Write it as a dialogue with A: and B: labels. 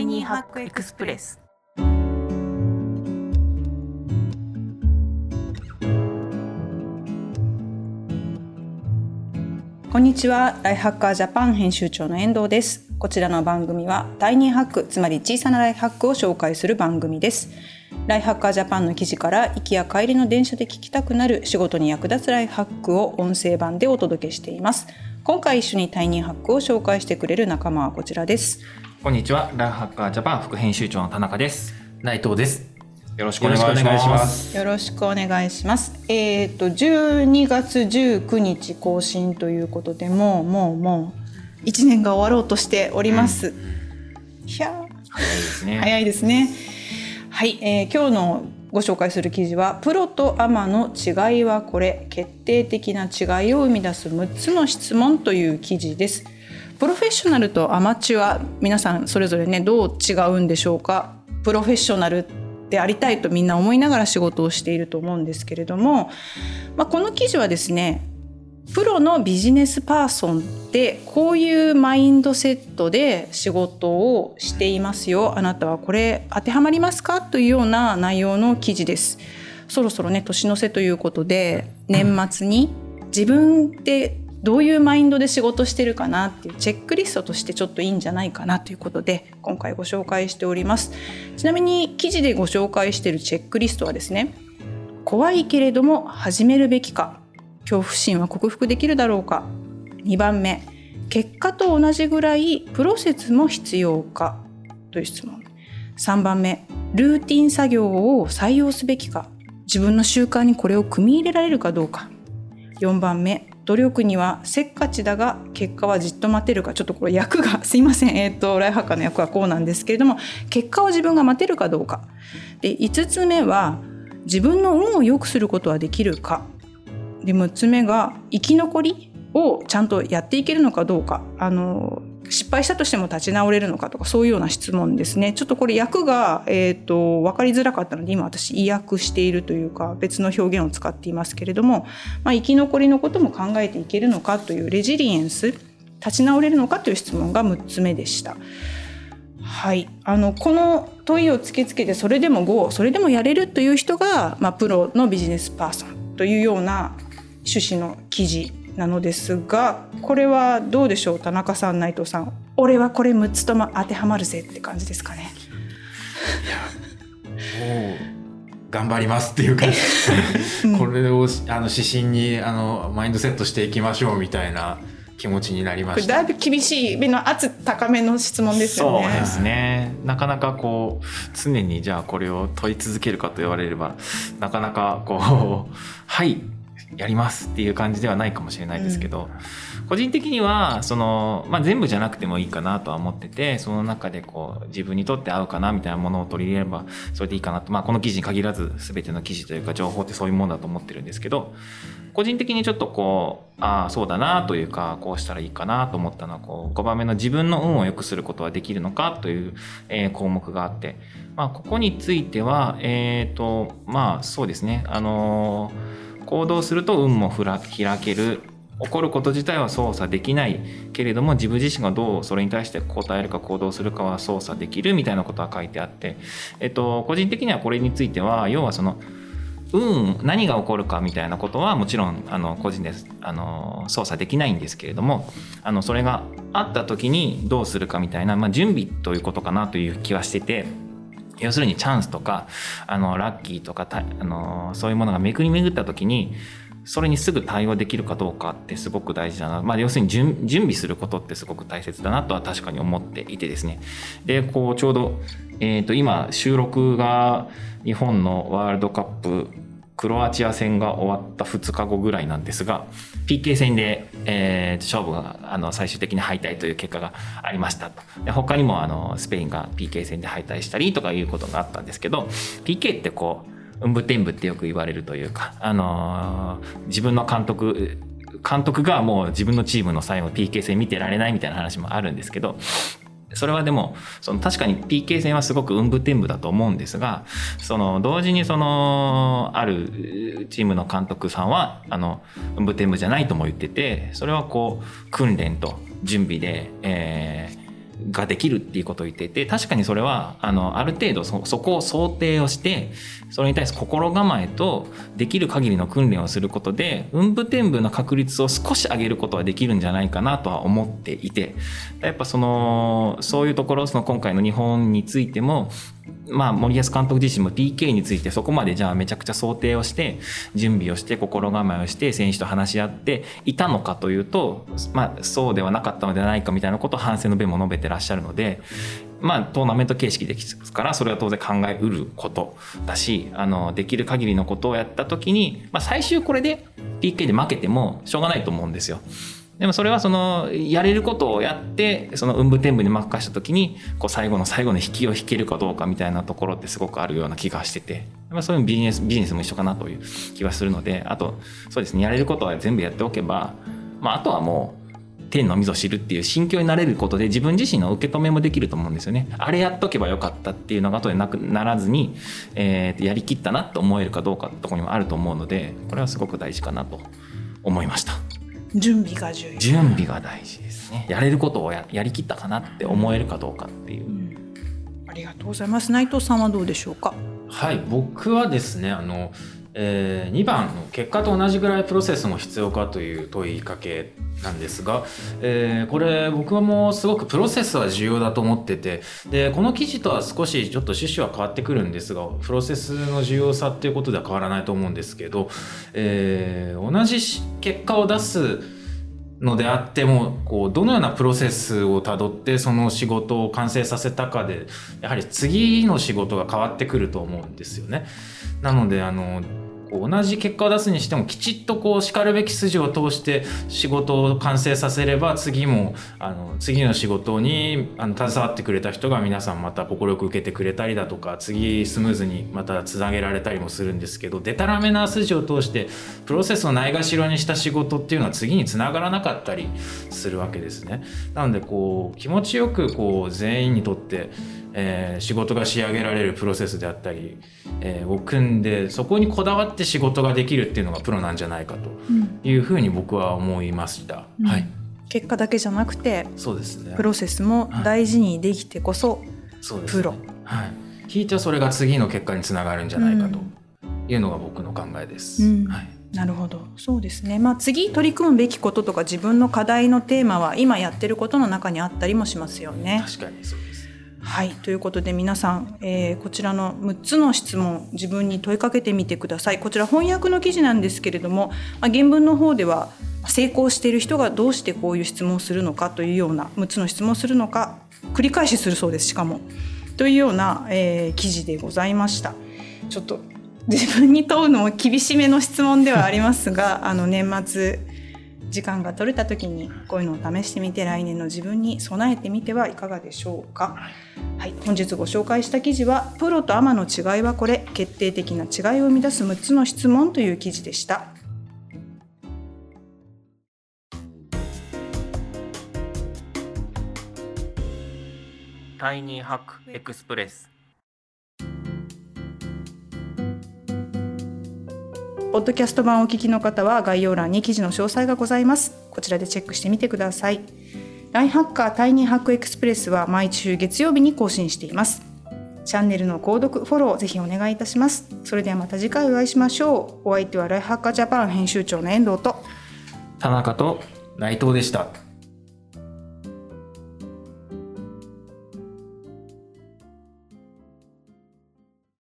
A: イニーハックエクスプレス。
B: こんにちは。ライハッカージャパン編集長の遠藤です。こちらの番組はタイニーハックつまり小さなライフハックを紹介する番組です。ライフハッカージャパンの記事から行きや帰りの電車で聞きたくなる仕事に役立つライフハックを音声版でお届けしています。今回一緒にタイニーハックを紹介してくれる仲間はこちらです。
C: こんにちは。ライフハッカージャパン副編集長の田中です。
D: 内藤です。
C: よろしくお願いします。
B: よろしくお願いします。えっ、ー、と12月19日更新ということでもうもうもう1年が終わろうとしております、うん、いや
C: 早いですね。
B: 早いですね。はい、えー、今日のご紹介する記事は「プロとアマの違いはこれ。決定的な違いを生み出す6つの質問」という記事です。プロフェッショナルとアマチュア皆さんそれぞれねどう違うんでしょうか？プロフェッショナルでありたいとみんな思いながら仕事をしていると思うんですけれども、まあ、この記事はですねプロのビジネスパーソンってこういうマインドセットで仕事をしていますよ。あなたはこれ当てはまりますか？というような内容の記事です。そろそろね年の瀬ということで年末に自分でどういうマインドで仕事してるかなっていうチェックリストとしてちょっといいんじゃないかなということで今回ご紹介しております。ちなみに記事でご紹介しているチェックリストはですね怖いけれども始めるべきか恐怖心は克服できるだろうか。2番目結果と同じぐらいプロセスも必要か。という質問。3番目ルーティン作業を採用すべきか。自分の習慣にこれを組み入れられるかどうか。4番目努力にはせっかちだが結果はじっと待てるか。ちょっとこれ役がすいません。えっ、ー、とライハッカーの役はこうなんですけれども結果を自分が待てるかどうか。で5つ目は自分の運を良くすることはできるか。で6つ目が生き残りをちゃんとやっていけるのかどうか。あの失敗したとしても立ち直れるのかとかそういうような質問ですねちょっとこれ訳が、えーと、分かりづらかったので今私意訳しているというか別の表現を使っていますけれども、まあ、生き残りのことも考えていけるのかというレジリエンス立ち直れるのかという質問が6つ目でした。はい、あのこの問いを突きつけてそれでも GO それでもやれるという人が、まあ、プロのビジネスパーソンというような趣旨の記事なのですがこれはどうでしょう田中さん内藤さん。俺はこれ6つとも当てはまるぜって感じですかね。
D: いやもう頑張りますっていうか、うん、これをあの指針にあのマインドセットしていきましょうみたいな気持ちになりまし
B: た。だいぶ厳しい目の圧高めの質問ですよ
C: ね。そうですね。なかなかこう常にじゃあこれを問い続けるかと言われればなかなかこうはいやりますっていう感じではないかもしれないですけど、うん、個人的にはその、まあ、全部じゃなくてもいいかなとは思っててその中でこう自分にとって合うかなみたいなものを取り入れればそれでいいかなと、まあ、この記事に限らず全ての記事というか情報ってそういうものだと思ってるんですけど個人的にちょっとこうああそうだなというかこうしたらいいかなと思ったのはこう5番目の自分の運を良くすることはできるのかという、えー、項目があって、まあ、ここについてはえっ、ー、とまあそうですね。あのー行動すると運も開ける起こること自体は操作できないけれども自分自身がどうそれに対して答えるか行動するかは操作できるみたいなことは書いてあって、えっと、個人的にはこれについては要はその運何が起こるかみたいなことはもちろんあの個人であの操作できないんですけれどもあのそれがあった時にどうするかみたいな、まあ、準備ということかなという気はしてて。要するにチャンスとかあのラッキーとかあのそういうものが巡り巡った時にそれにすぐ対応できるかどうかってすごく大事だな、まあ、要するに準備することってすごく大切だなとは確かに思っていてですね。でこうちょうど、えー、と今収録が日本のワールドカップクロアチア戦が終わった2日後ぐらいなんですが PK 戦で、えー、勝負があの最終的に敗退という結果がありましたと。で他にもあのスペインが PK 戦で敗退したりとかいうことがあったんですけど PK ってこううんぶてんぶってよく言われるというか、あのー、自分の監督監督がもう自分のチームの最後 PK 戦見てられないみたいな話もあるんですけどそれはでもその確かに PK 戦はすごく運武天武だと思うんですがその同時にそのあるチームの監督さんはあの運武天武じゃないとも言っててそれはこう訓練と準備で、えーができるっていうことを言っていて確かにそれはあのある程度そこを想定をしてそれに対して心構えとできる限りの訓練をすることで運部天部の確率を少し上げることはできるんじゃないかなとは思っていてやっぱそのそういうところその今回の日本についてもまあ、森保監督自身も PK についてそこまでじゃあめちゃくちゃ想定をして準備をして心構えをして選手と話し合っていたのかというと、まあ、そうではなかったのではないかみたいなことを反省の弁も述べてらっしゃるので、まあ、トーナメント形式ですからそれは当然考えうることだしあのできる限りのことをやった時に、まあ、最終これで PK で負けてもしょうがないと思うんですよ。でもそれはそのやれることをやってその運部天部に任した時にこう最後の最後の引きを引けるかどうかみたいなところってすごくあるような気がしてて、まあ、そういうビジネスビジネスも一緒かなという気がするのであとそうですねやれることは全部やっておけば、まあ、あとはもう天のみぞ知るっていう心境になれることで自分自身の受け止めもできると思うんですよね。あれやっとけばよかったっていうのが後でなくならずに、えー、やりきったなと思えるかどうかってとこにもあると思うのでこれはすごく大事かなと思いました。
B: 準備が重要。
C: 準備が大事ですね。やれることをややりきったかなって思えるかどうかっていう、うん、
B: ありがとうございます。内藤さんはどうでしょうか？
D: はい僕はですねあのえー、2番の結果と同じぐらいプロセスも必要かという問いかけなんですが、えー、これ僕はもうすごくプロセスは重要だと思っててでこの記事とは少しちょっと趣旨は変わってくるんですがプロセスの重要さっていうことでは変わらないと思うんですけど、えー、同じ結果を出すのであってもこうどのようなプロセスをたどってその仕事を完成させたかでやはり次の仕事が変わってくると思うんですよね。なのであの同じ結果を出すにしてもきちっとこうしかるべき筋を通して仕事を完成させれば次もあの次の仕事にあの携わってくれた人が皆さんまた快く受けてくれたりだとか次スムーズにまたつなげられたりもするんですけどでたらめな筋を通してプロセスをないがしろにした仕事っていうのは次につながらなかったりするわけですね。なのでこう気持ちよくこう全員にとってえー、仕事が仕上げられるプロセスであったり、えー、を組んでそこにこだわって仕事ができるっていうのがプロなんじゃないかというふうに僕は思いました。うん、はい、
B: 結果だけじゃなくて
D: そうです、ね、
B: プロセスも大事にできてこそ、はい、プロ、ね、
D: はい、ひいてはそれが次の結果につながるんじゃないかというのが僕の考えです。うん、はい。
B: なるほど。そうですね、まあ、次取り組むべきこととか自分の課題のテーマは今やってることの中にあったりもしますよね。
D: 確かにそう
B: はいということで皆さん、えー、こちらの6つの質問自分に問いかけてみてください。こちら翻訳の記事なんですけれども、まあ、原文の方では成功している人がどうしてこういう質問をするのかというような6つの質問をするのか繰り返しするそうですしかも。というような、えー、記事でございました。ちょっと自分に問うのも厳しめの質問ではありますがあの年末時間が取れた時にこういうのを試してみて来年の自分に備えてみてはいかがでしょうか。はい、本日ご紹介した記事は「プロとアマの違いはこれ決定的な違いを生み出す6つの質問」という記事でした。
C: タイニーハックエクスプレス
B: ポッドキャスト版をお聞きの方は概要欄に記事の詳細がございます。こちらでチェックしてみてください。ライフハッカー Tiny Hack Express は毎週月曜日に更新しています。チャンネルの購読、フォローぜひお願いいたします。それではまた次回お会いしましょう。お相手はライフハッカージャパン編集長の遠藤と
C: 田中と
D: 内藤でした。